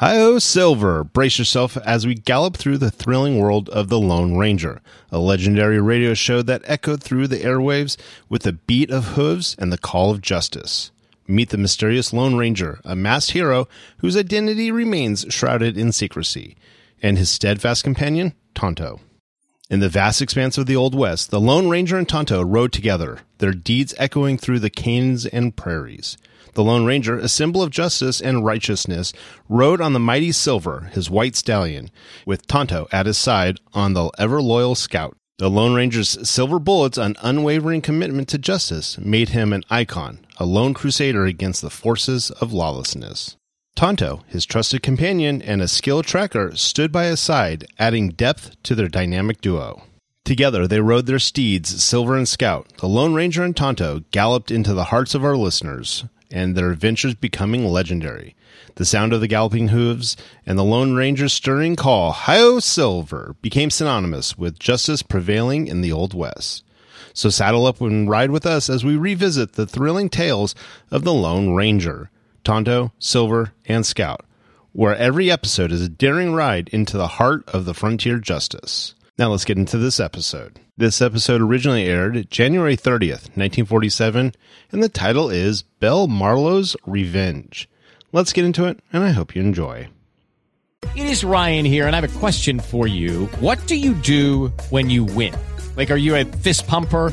Hi-oh, Silver! Brace yourself as we gallop through the thrilling world of The Lone Ranger, a legendary radio show that echoed through the airwaves with the beat of hooves and the call of justice. Meet the mysterious Lone Ranger, a masked hero whose identity remains shrouded in secrecy, and his steadfast companion, Tonto. In the vast expanse of the Old West, the Lone Ranger and Tonto rode together, their deeds echoing through the canes and prairies. The Lone Ranger, a symbol of justice and righteousness, rode on the mighty Silver, his white stallion, with Tonto at his side on the ever loyal Scout. The Lone Ranger's silver bullets and unwavering commitment to justice made him an icon, a lone crusader against the forces of lawlessness. Tonto, his trusted companion and a skilled tracker, stood by his side, adding depth to their dynamic duo. Together they rode their steeds, Silver and Scout. The Lone Ranger and Tonto galloped into the hearts of our listeners, and their adventures becoming legendary. The sound of the galloping hooves and the Lone Ranger's stirring call, Hi-Yo Silver, became synonymous with justice prevailing in the Old West. So saddle up and ride with us as we revisit the thrilling tales of the Lone Ranger, Tonto, Silver, and Scout, where every episode is a daring ride into the heart of the frontier justice. Now let's get into this episode. This episode originally aired January 30th, 1947, and the title is Belle Marlowe's Revenge. Let's get into it, and I hope you enjoy. It is Ryan here, and I have a question for you. What do you do when you win? Like, are you a fist pumper?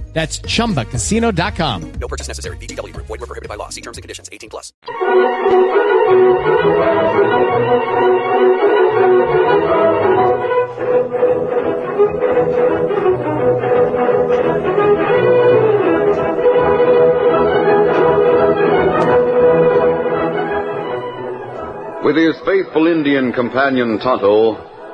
That's chumbacasino.com. No purchase necessary. VGW Group. Void were prohibited by law. See terms and conditions. 18 plus. With his faithful Indian companion Tonto,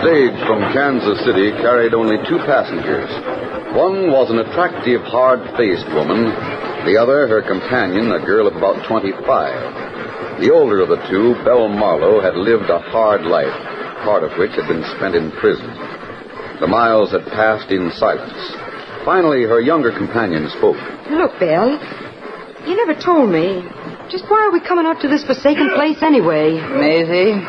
Stage from Kansas City carried only two passengers. One was an attractive, hard-faced woman. The other, her companion, a girl of about 25. The older of the two, Belle Marlowe, had lived a hard life, part of which had been spent in prison. The miles had passed in silence. Finally, her younger companion spoke. Look, Belle, you never told me. Just why are we coming out to this forsaken place anyway? Maisie,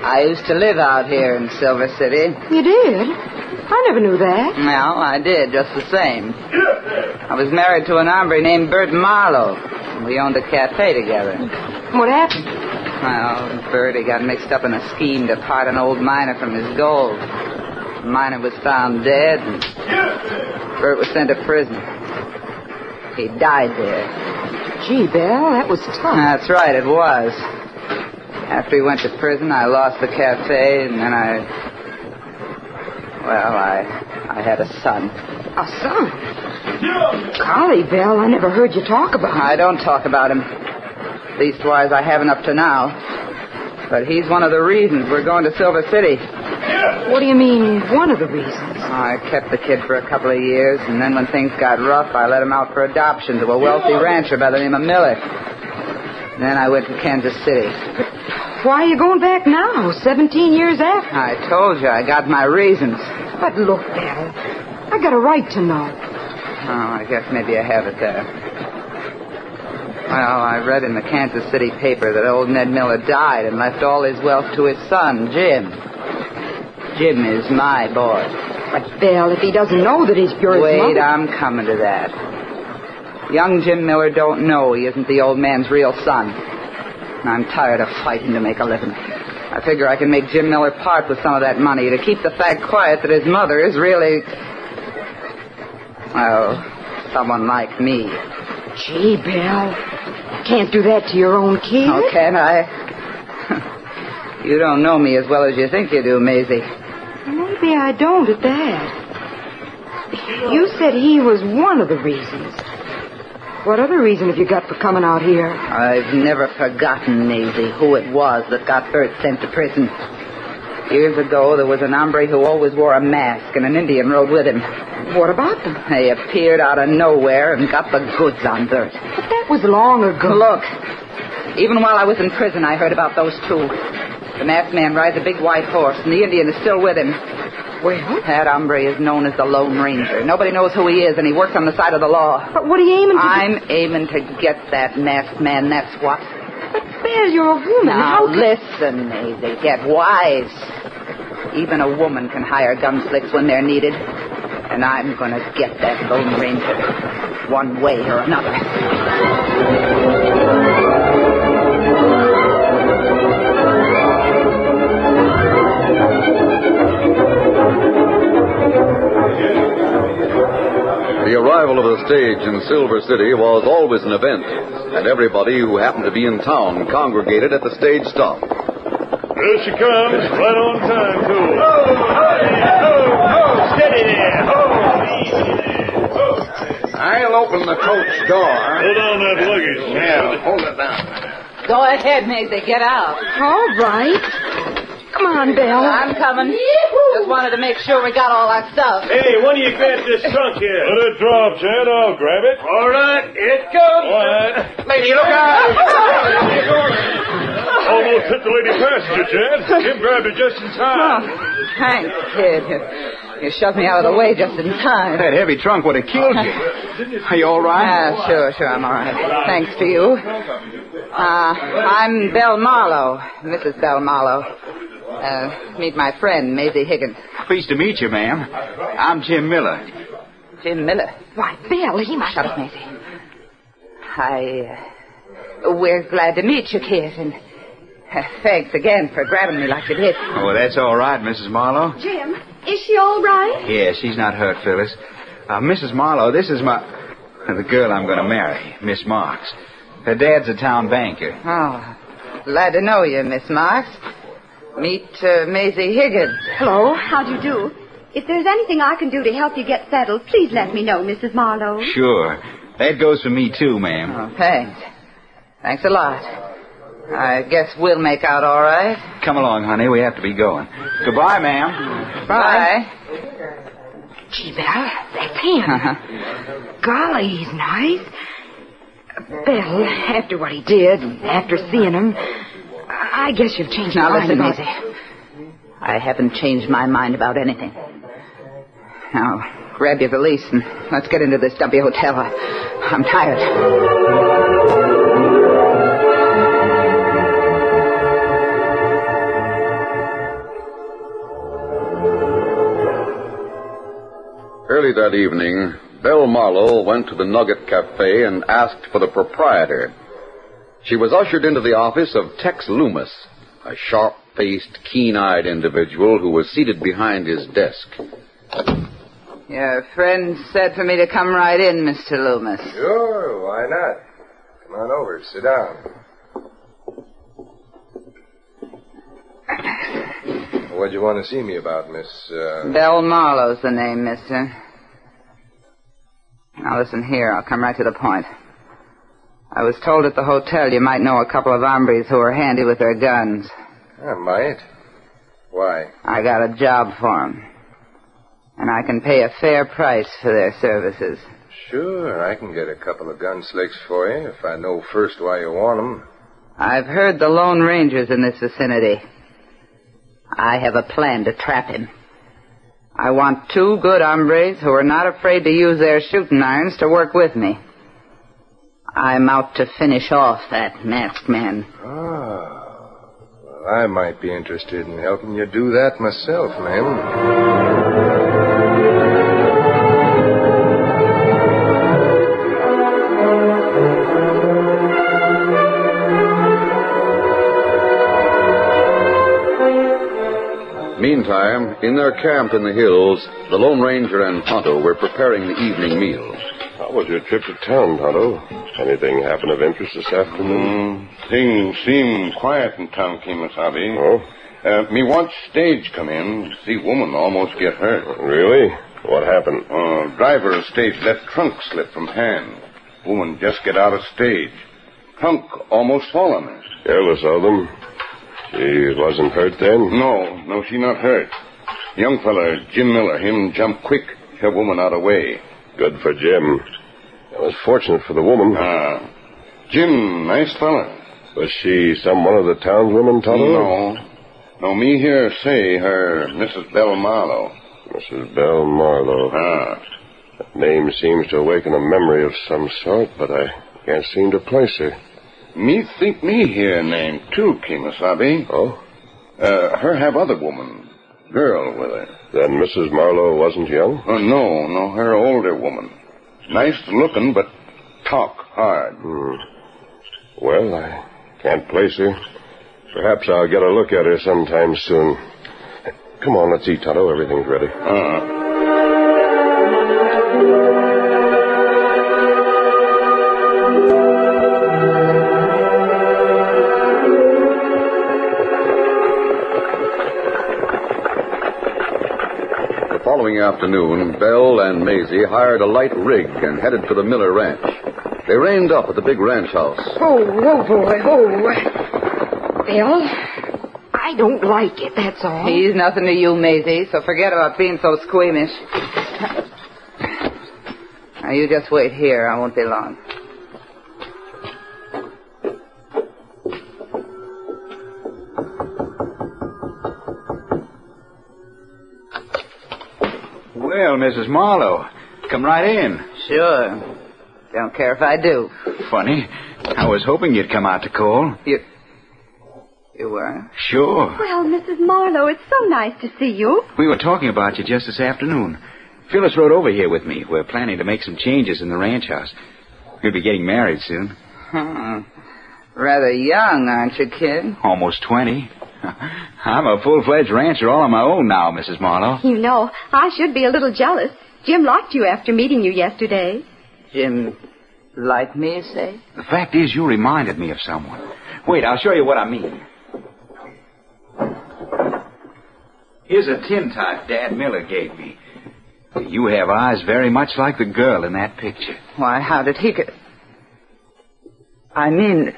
I used to live out here in Silver City. You did? I never knew that. Well, I did, just the same. I was married to an hombre named Bert Marlowe. We owned a cafe together. What happened? Well, Bertie got mixed up in a scheme to part an old miner from his gold. The miner was found dead, and Bert was sent to prison. He died there. Gee, Bill, that was tough. That's right, it was. After he went to prison, I lost the cafe, and then I. Well, I. I had a son. A son? Golly, Bill, I never heard you talk about him. I don't talk about him. Leastwise, I haven't up to now. But he's one of the reasons we're going to Silver City. What do you mean, one of the reasons? I kept the kid for a couple of years, and then when things got rough, I let him out for adoption to a wealthy rancher by the name of Miller. Then I went to Kansas City. Why are you going back now, 17 years after? I told you, I got my reasons. But look, Bill, I got a right to know. Oh, I guess maybe I have it there. Well, I read in the Kansas City paper that old Ned Miller died and left all his wealth to his son, Jim. Jim is my boy. But, Bill, if he doesn't know that he's your Wait, mother... I'm coming to that. Young Jim Miller don't know he isn't the old man's real son. And I'm tired of fighting to make a living. I figure I can make Jim Miller part with some of that money to keep the fact quiet that his mother is really. Well, someone like me. Gee, Bill, can't do that to your own kid. Oh, can I? you don't know me as well as you think you do, Maisie. Maybe I don't at that. You said he was one of the reasons. What other reason have you got for coming out here? I've never forgotten, Maisie, who it was that got Bert sent to prison. Years ago, there was an hombre who always wore a mask, and an Indian rode with him. What about them? They appeared out of nowhere and got the goods on Bert. But that was long ago. Look, even while I was in prison, I heard about those two. The masked man rides a big white horse, and the Indian is still with him. Well, That hombre is known as the Lone Ranger. Nobody knows who he is, and he works on the side of the law. but what are you aiming to? I'm aiming to get that masked man, that's what. But, Bill, you're a woman. Now, How can... listen, Maisie, get wise. Even a woman can hire gunslicks when they're needed. And I'm going to get that Lone Ranger one way or another. Of the stage in Silver City was always an event, and everybody who happened to be in town congregated at the stage stop. There she comes, right on time, too. Oh, hi, oh, oh, steady there. Oh, easy there. I'll open the coach door. Hold on that luggage. Yeah, hold it down. Go ahead, Maisie, get out. All right. Come on, on, Belle. I'm coming. Just wanted to make sure we got all our stuff. Hey, when do you grab this trunk here? Let it drop, Chad. I'll grab it. All right, it comes. All right. Lady, look out! Almost hit the lady passenger, Chad. Jim grabbed it just in Oh, time. thanks, kid. You, you shoved me out of the way just in time. That heavy trunk would have killed you. Are you all right? Ah, sure, sure, I'm all right. Thanks to you. Uh, I'm Belle Marlowe, Mrs. Belle Marlowe. Uh, meet my friend, Maisie Higgins. Pleased to meet you, ma'am. I'm Jim Miller. Jim Miller. Why, Bill, he must... Shut up, Maisie. I, uh, we're glad to meet you, kid, and uh, thanks again for grabbing me like you did. Oh, that's all right, Mrs. Marlowe. Jim, is she all right? Yeah, she's not hurt, Phyllis. Uh, Mrs. Marlowe, this is my... the girl I'm going to marry, Miss Marks. Her dad's a town banker. Oh, glad to know you, Miss Marks. Meet uh, Maisie Higgins. Hello, how do you do? If there's anything I can do to help you get settled, please let me know, Mrs. Marlowe. Sure. That goes for me, too, ma'am. Oh, thanks. Thanks a lot. I guess we'll make out all right. Come along, honey. We have to be going. Goodbye, ma'am. Bye. Gee, Belle, that's him. Uh-huh. Golly, he's nice. Belle, after what he did, after seeing him, I guess you've changed your Now mind listen, about... Maisie. I haven't changed my mind about anything. Now, grab your valise and let's get into this dumpy hotel. I, I'm tired. Early that evening, Belle Marlowe went to the Nugget Cafe and asked for the proprietor. She was ushered into the office of Tex Loomis, a sharp faced, keen eyed individual who was seated behind his desk. Your friend said for me to come right in, Mr. Loomis. Sure, why not? Come on over, sit down. What'd you want to see me about, Miss, uh... Belle Marlowe's the name, mister. Now listen here, I'll come right to the point. I was told at the hotel you might know a couple of hombres who are handy with their guns. I might. Why? I got a job for 'em, And I can pay a fair price for their services. Sure, I can get a couple of gun slicks for you if I know first why you want 'em. I've heard the Lone Ranger's in this vicinity. I have a plan to trap him. I want two good hombres who are not afraid to use their shooting irons to work with me. I'm out to finish off that masked man. Ah. Well, I might be interested in helping you do that myself, ma'am. Meantime, in their camp in the hills, the Lone Ranger and Tonto were preparing the evening meal. How was your trip to town, Tonto? Anything happen of interest this afternoon? Mm, things seem quiet in town, Kemo Sabe. Oh? Uh, me watch stage come in. See woman almost get hurt. Really? What happened? Uh, driver of stage let trunk slip from hand. Woman just get out of stage. Trunk almost fallen. Her. Careless of them. She wasn't hurt then? No, no, she not hurt. Young fella, Jim Miller, him jump quick, help woman out of way. Good for Jim. It was fortunate for the woman. Ah. Jim, nice fella. Was she some one of the townswomen, Tonto? No. No, me here say her Mrs. Belle Marlowe. Mrs. Belle Marlowe. Ah. That name seems to awaken a memory of some sort, but I can't seem to place her. Me think me hear name too, Kemo Sabe. Oh? Uh, her have other woman. Girl with her. Then Mrs. Marlowe wasn't young? Oh, no, no, her older woman. Nice looking, but talk hard. Hmm. Well, I can't place her. Perhaps I'll get a look at her sometime soon. Come on, let's eat, Tonto. Everything's ready. Uh-huh. Following afternoon, Belle and Maisie hired a light rig and headed for the Miller Ranch. They reined up at the big ranch house. Oh, oh, boy, oh. Bill, I I don't like it, that's all. He's nothing to you, Maisie, so forget about being so squeamish. Now, you just wait here. I won't be long. Mrs. Marlowe, come right in. Sure. Don't care if I do. Funny. I was hoping you'd come out to call. You. You were? Sure. Well, Mrs. Marlowe, it's so nice to see you. We were talking about you just this afternoon. Phyllis rode over here with me. We're planning to make some changes in the ranch house. We'll be getting married soon. Hmm. Rather young, aren't you, kid? Almost 20. I'm a full-fledged rancher all on my own now, Mrs. Marlowe. You know, I should be a little jealous. Jim liked you after meeting you yesterday. Jim liked me, you say? The fact is, you reminded me of someone. Wait, I'll show you what I mean. Here's a tin tintype Dad Miller gave me. You have eyes very much like the girl in that picture. Why, how did he get... I mean...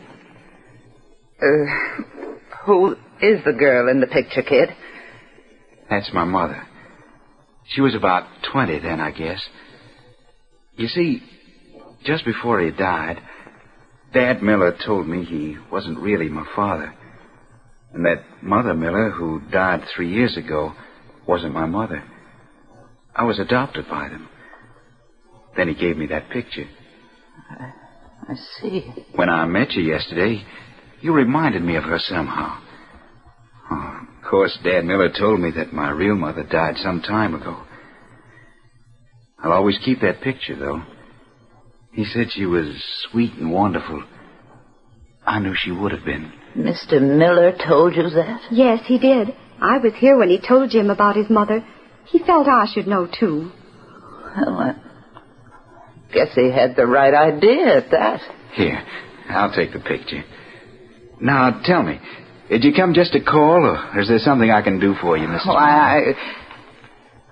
Uh, who is the girl in the picture, kid? That's my mother. She was about 20 then, I guess. You see, just before he died, Dad Miller told me he wasn't really my father. And that Mother Miller, who died three years ago, wasn't my mother. I was adopted by them. Then he gave me that picture. I, I see. When I met you yesterday, you reminded me of her somehow. Oh, of course, Dad Miller told me that my real mother died some time ago. I'll always keep that picture, though. He said she was sweet and wonderful. I knew she would have been. Mr. Miller told you that? Yes, he did. I was here when he told Jim about his mother. He felt I should know, too. Well, I guess he had the right idea at that. Here, I'll take the picture. Now, tell me, did you come just to call, or is there something I can do for you, Mrs. Oh, I,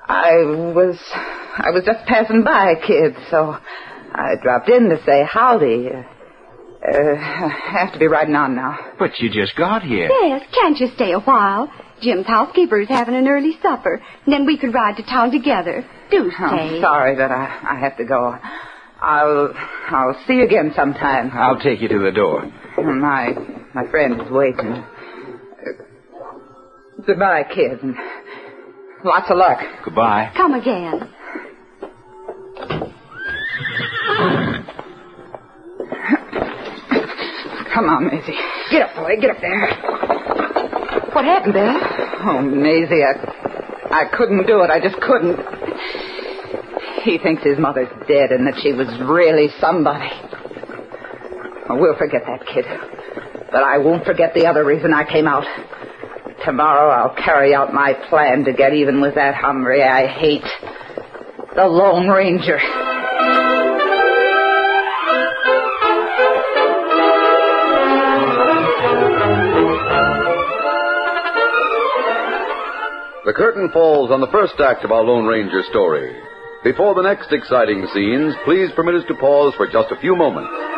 I was, I was just passing by, kid, so I dropped in to say howdy. Uh, I have to be riding on now. But you just got here. Yes, can't you stay a while? Jim's housekeeper is having an early supper, and then we could ride to town together. Do stay. I'm sorry that I, I have to go. I'll, I'll see you again sometime. I'll take you to the door. My, my friend is waiting. Goodbye, kid, and lots of luck. Goodbye. Come again. Come on, Maisie. Get up, boy. Get up there. What happened, Dad? Oh, Maisie, I, I couldn't do it. I just couldn't. He thinks his mother's dead and that she was really somebody. Oh, we'll forget that, kid. But I won't forget the other reason I came out. Tomorrow I'll carry out my plan to get even with that hombre I hate. The Lone Ranger. The curtain falls on the first act of our Lone Ranger story. Before the next exciting scenes, please permit us to pause for just a few moments.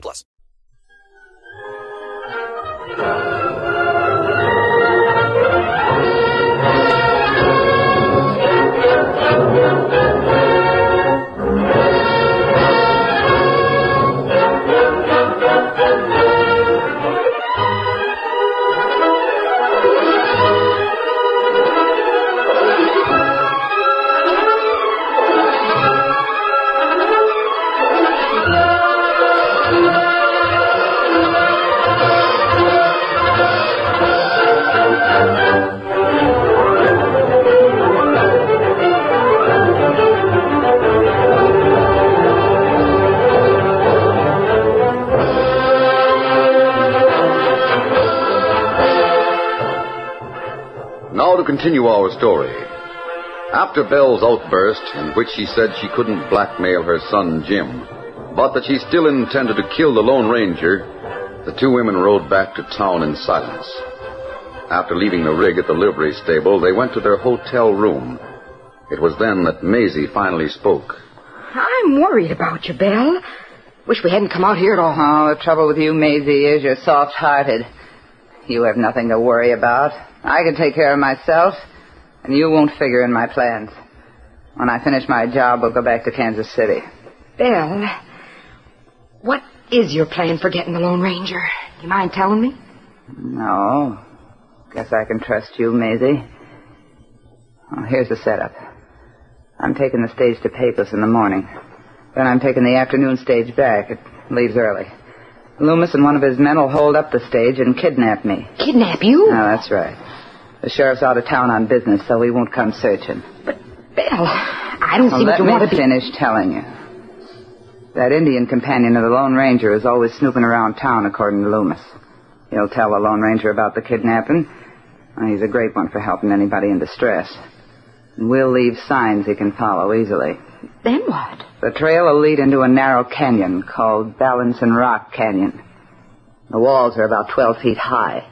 plus. Continue our story. After Belle's outburst, in which she said she couldn't blackmail her son Jim, but that she still intended to kill the Lone Ranger, the two women rode back to town in silence. After leaving the rig at the livery stable, they went to their hotel room. It was then that Maisie finally spoke. I'm worried about you, Belle. Wish we hadn't come out here at all. Oh, the trouble with you, Maisie, is you're soft-hearted. You have nothing to worry about. I can take care of myself, and you won't figure in my plans. When I finish my job, we'll go back to Kansas City. Belle, what is your plan for getting the Lone Ranger? You mind telling me? No. Guess I can trust you, Maisie. Well, here's the setup. I'm taking the stage to Pecos in the morning. Then I'm taking the afternoon stage back. It leaves early. Loomis and one of his men will hold up the stage and kidnap me. Kidnap you? No, that's right. The sheriff's out of town on business, so he won't come searching. But Belle, I don't Well, see what you want to be. finish telling you. That Indian companion of the Lone Ranger is always snooping around town, according to Loomis. He'll tell the Lone Ranger about the kidnapping. Well, he's a great one for helping anybody in distress. And we'll leave signs he can follow easily. Then what? The trail will lead into a narrow canyon called Balancing Rock Canyon. The walls are about 12 feet high.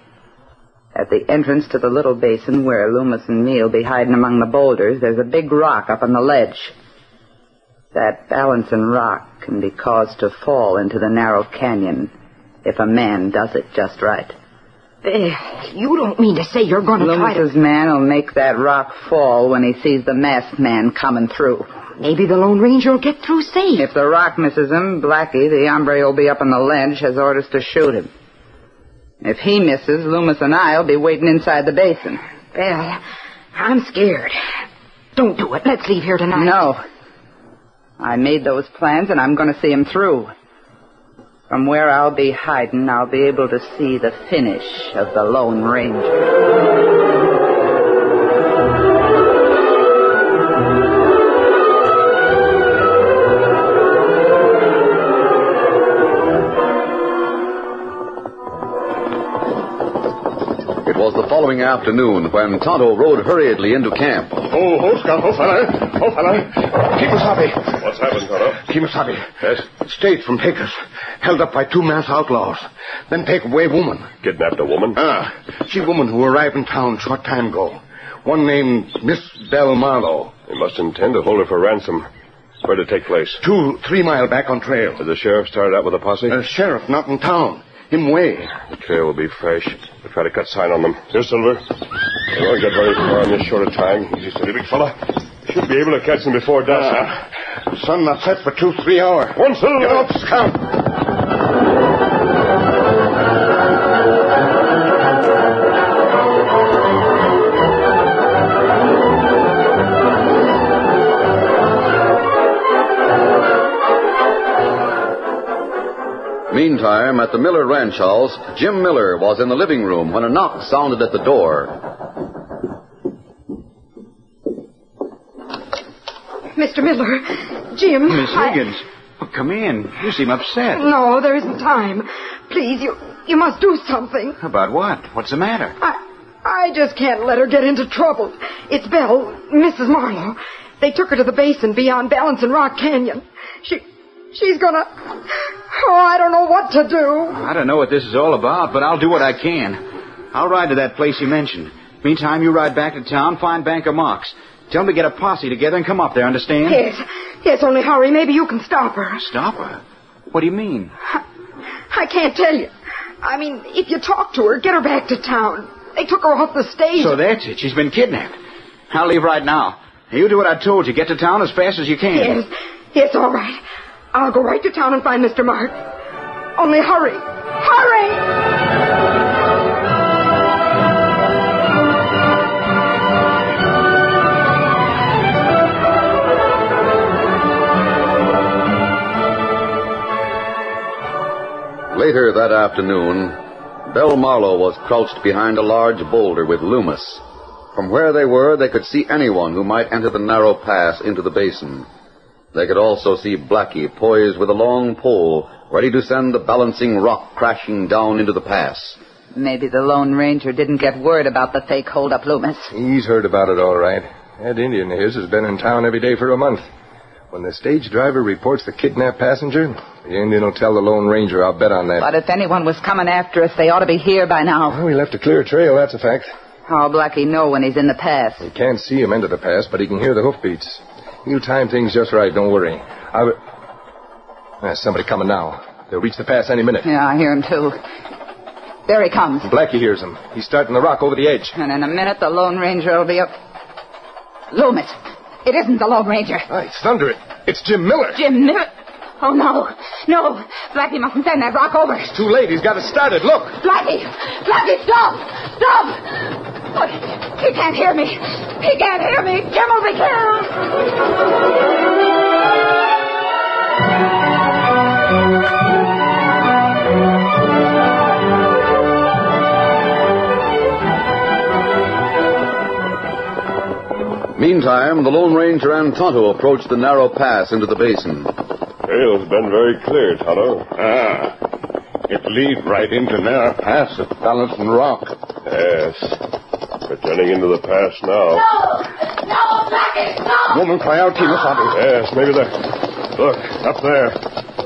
At the entrance to the little basin where Loomis and me'll be hiding among the boulders, there's a big rock up on the ledge. That balancing rock can be caused to fall into the narrow canyon if a man does it just right. Belle, you don't mean to say you're going to try to... Loomis's man will make that rock fall when he sees the masked man coming through. Maybe the Lone Ranger will get through safe. If the rock misses him, Blackie, the hombre who'll be up on the ledge, has orders to shoot him. If he misses, Loomis and I'll be waiting inside the basin. Belle, I'm scared. Don't do it. Let's leave here tonight. No. I made those plans and I'm going to see them through. From where I'll be hiding, I'll be able to see the finish of the Lone Ranger. Following afternoon when Tonto rode hurriedly into camp. Oh, oh, Scout, oh, fella. Oh, fella. Kemo Sabe. What's happened, Tonto? Kemo Sabe. Yes? State from Pecos. Held up by two masked outlaws. Then take away woman. Kidnapped a woman? Ah. She woman who arrived in town short time ago. One named Miss Belle Marlowe. They must intend to hold her for ransom. Where did it take place? Two, three mile back on trail. Did the sheriff start out with a posse? Uh, sheriff not in town. Him way. The trail will be fresh. We'll try to cut sign on them. Here, Silver. They won't get very far in this short a time. Easy, steady, big fella. Should be able to catch them before dusk. Ah. sun not set for two, three hours. One Silver. Get up, Scout. At the Miller ranch house, Jim Miller was in the living room when a knock sounded at the door. Mr. Miller, Jim. Miss I- Higgins, Oh, come in. You seem upset. No, there isn't time. Please, you you must do something. About what? What's the matter? I I just can't let her get into trouble. It's Belle, Mrs. Marlowe. They took her to the basin beyond Balancing Rock Canyon. She she's gonna Oh, I don't know what to do. I don't know what this is all about, but I'll do what I can. I'll ride to that place you mentioned. Meantime, you ride back to town, find Banker Marks. Tell him to get a posse together and come up there, understand? Yes. Yes, only hurry. Maybe you can stop her. Stop her? What do you mean? I can't tell you. I mean, if you talk to her, get her back to town. They took her off the stage. So that's it. She's been kidnapped. I'll leave right now. You do what I told you. Get to town as fast as you can. Yes. Yes, all right. I'll go right to town and find Mr. Mark. Only hurry. Hurry! Later that afternoon, Belle Marlowe was crouched behind a large boulder with Loomis. From where they were, they could see anyone who might enter the narrow pass into the basin. They could also see Blackie poised with a long pole, ready to send the balancing rock crashing down into the pass. Maybe the Lone Ranger didn't get word about the fake holdup, Loomis. He's heard about it all right. That Indian of his has been in town every day for a month. When the stage driver reports the kidnapped passenger, the Indian will tell the Lone Ranger. I'll bet on that. But if anyone was coming after us, they ought to be here by now. Well, we left a clear trail, that's a fact. How'll Blackie know when he's in the pass? He can't see him into the pass, but he can hear the hoofbeats. He'll time things just right, don't worry. I w- There's somebody coming now. They'll reach the pass any minute. Yeah, I hear him too. There he comes. Blackie hears him. He's starting the rock over the edge. And in a minute, the Lone Ranger will be up. Loomis, it isn't the Lone Ranger. Ah, hey, thunder it. It's Jim Miller. Jim Miller. Oh, no. No. Blackie mustn't send that rock over. It's too late. He's got it started. Look. Blackie! Blackie, stop! Stop! Look, he can't hear me. He can't hear me. Jim will be killed. Meantime, the Lone Ranger and Tonto approached the narrow pass into the basin. Trail's been very clear, Tonto. Ah. It leads right into Narrow Pass at Balancing Rock. Yes. We're turning into the pass now. No! No, Blackie, no! Woman, cry out, Kemo Sabe. Yes, maybe there. Look, up there.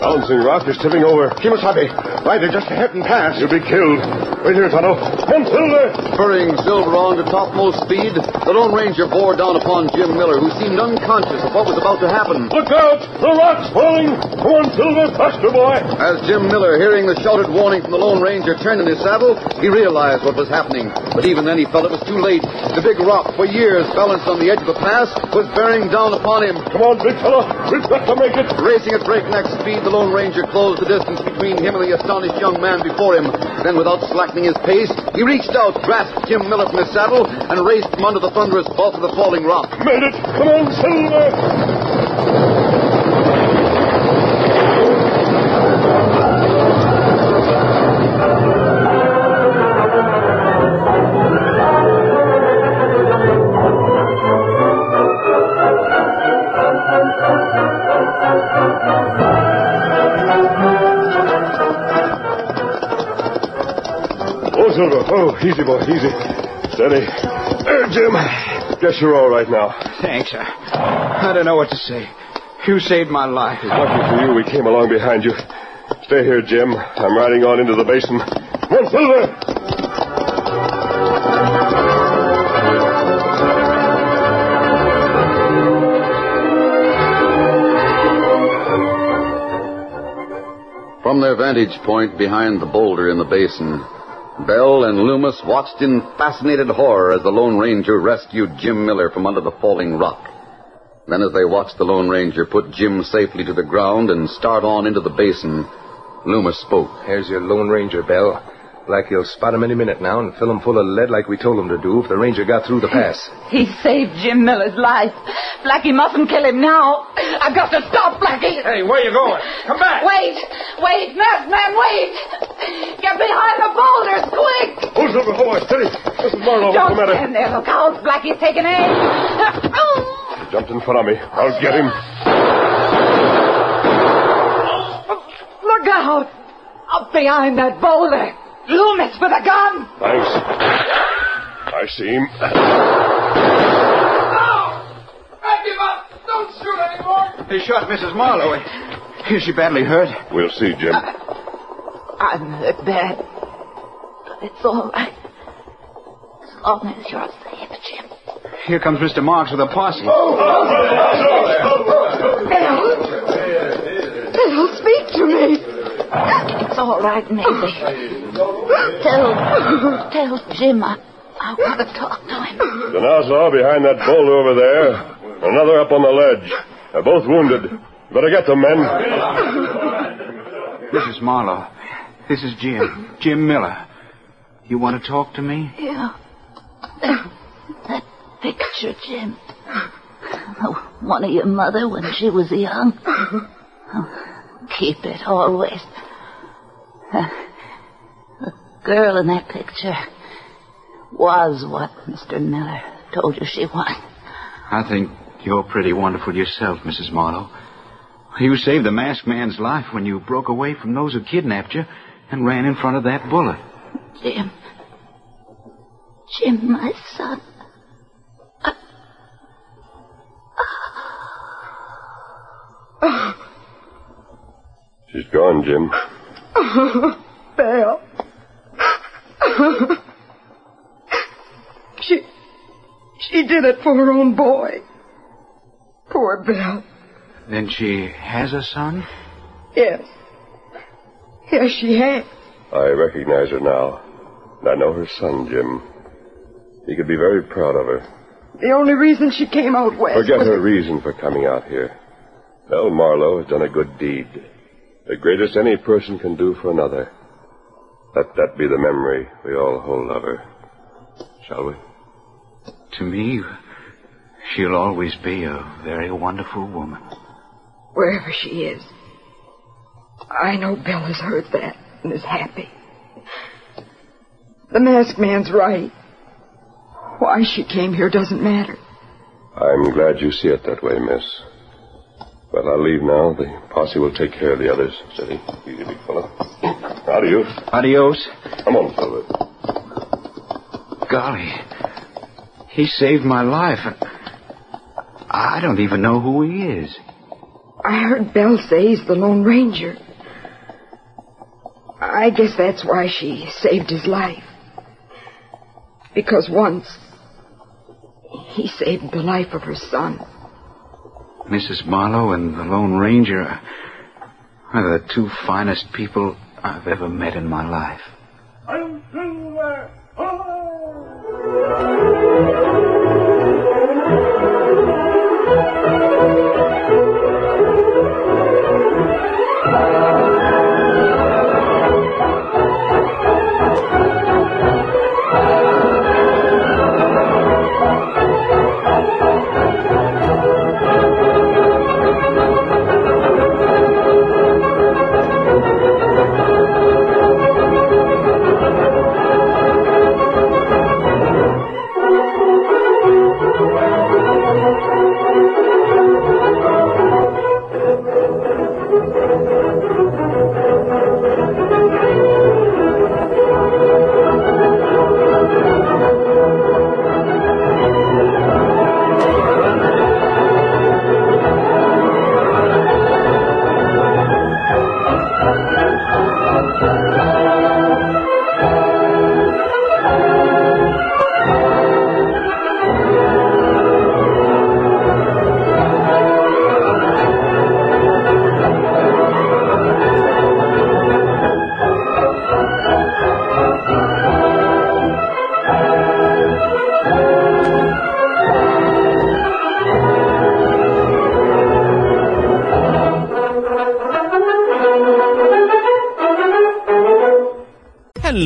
Balancing rock is tipping over. Kemo Sabe, rider just ahead and pass. You'll be killed. Wait here, Tonto. Come, Silver! Hurrying Silver on to topmost speed, the Lone Ranger bore down upon Jim Miller, who seemed unconscious of what was about to happen. Look out! The rock's falling! Come on, Silver, faster, boy! As Jim Miller, hearing the shouted warning from the Lone Ranger, turned in his saddle, he realized what was happening. But even then he felt it was too late. The big rock, for years balanced on the edge of the pass, was bearing down upon him. Come on, big fella. We've got to make it. Racing at breakneck speed, the Lone Ranger closed the distance between him and the astonished young man before him. Then, without slackening his pace, he reached out, grasped Jim Miller from his saddle, and raced him under the thunderous vault of the falling rock. Made it. Come on, Silver. Silver. Oh, easy, boy, easy. Steady. There, Jim. Guess you're all right now. Thanks. I, I don't know what to say. You saved my life. It's lucky for you, we came along behind you. Stay here, Jim. I'm riding on into the basin. Come on, Silver! From their vantage point behind the boulder in the basin, Belle and Loomis watched in fascinated horror as the Lone Ranger rescued Jim Miller from under the falling rock. Then, as they watched the Lone Ranger put Jim safely to the ground and start on into the basin, Loomis spoke. Here's your Lone Ranger, Belle. Blackie'll spot him any minute now and fill him full of lead like we told him to do if the Ranger got through the pass. He saved Jim Miller's life. Blackie mustn't kill him now. I've got to stop Blackie. Hey, where you going? Come back. Wait, wait, masked man, wait. Get behind the boulders, quick. Oh, Silver, hold steady. This is Marlowe. What's Don't the matter? stand there, look out. Blackie's taking aim. Oh. Jumped in front of me. I'll get him. Look out! Up behind that boulder. Loomis with a gun. Thanks. I see him. I give up. Don't shoot anymore. He shot Mrs. Marlowe. Is she badly hurt? We'll see, Jim. Uh, I'm hurt bad. But it's all right. As long as you're safe, Jim. Here comes Mr. Marks with a posse. Oh, oh, oh, Bill! Bill, speak to me. It's all right, Maisie. Tell, tell Jim I, I want to talk to him. The Nassau behind that boulder over there. Another up on the ledge. They're both wounded. Better get them, men. Mrs. Marlowe, this is Jim. Jim Miller. You want to talk to me? Yeah. That, picture, Jim. The One of your mother when she was young. Oh, keep it always. Uh, the girl in that picture was what Mr. Miller told you she was. I think you're pretty wonderful yourself, Mrs. Marlow. You saved the masked man's life when you broke away from those who kidnapped you and ran in front of that bullet. Jim. Jim, my son. Uh, She's gone, Jim. Bill. she. She did it for her own boy. Poor Bill. Then she has a son? Yes. Yes, she has. I recognize her now. And I know her son, Jim. He could be very proud of her. The only reason she came out west. Forget was- her reason for coming out here. Belle Marlow has done a good deed. The greatest any person can do for another. Let that be the memory we all hold of her. Shall we? To me, she'll always be a very wonderful woman. Wherever she is. I know Bill has heard that and is happy. The masked man's right. Why she came here doesn't matter. I'm glad you see it that way, miss. Well, I'll leave now. The posse will take care of the others. Steady. Easy, big fella. Adios. Adios. Come on, Silver. Golly. He saved my life. I don't even know who he is. I heard Belle say he's the Lone Ranger. I guess that's why she saved his life. Because once he saved the life of her son. Mrs. Marlow and the Lone Ranger are the two finest people I've ever met in my life.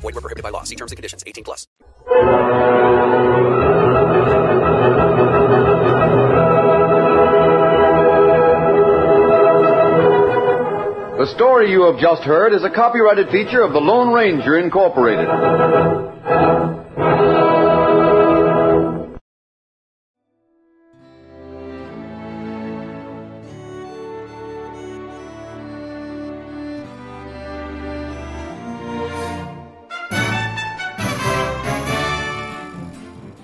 Void were prohibited by law. See terms and conditions. 18 plus. The story you have just heard is a copyrighted feature of the Lone Ranger Incorporated.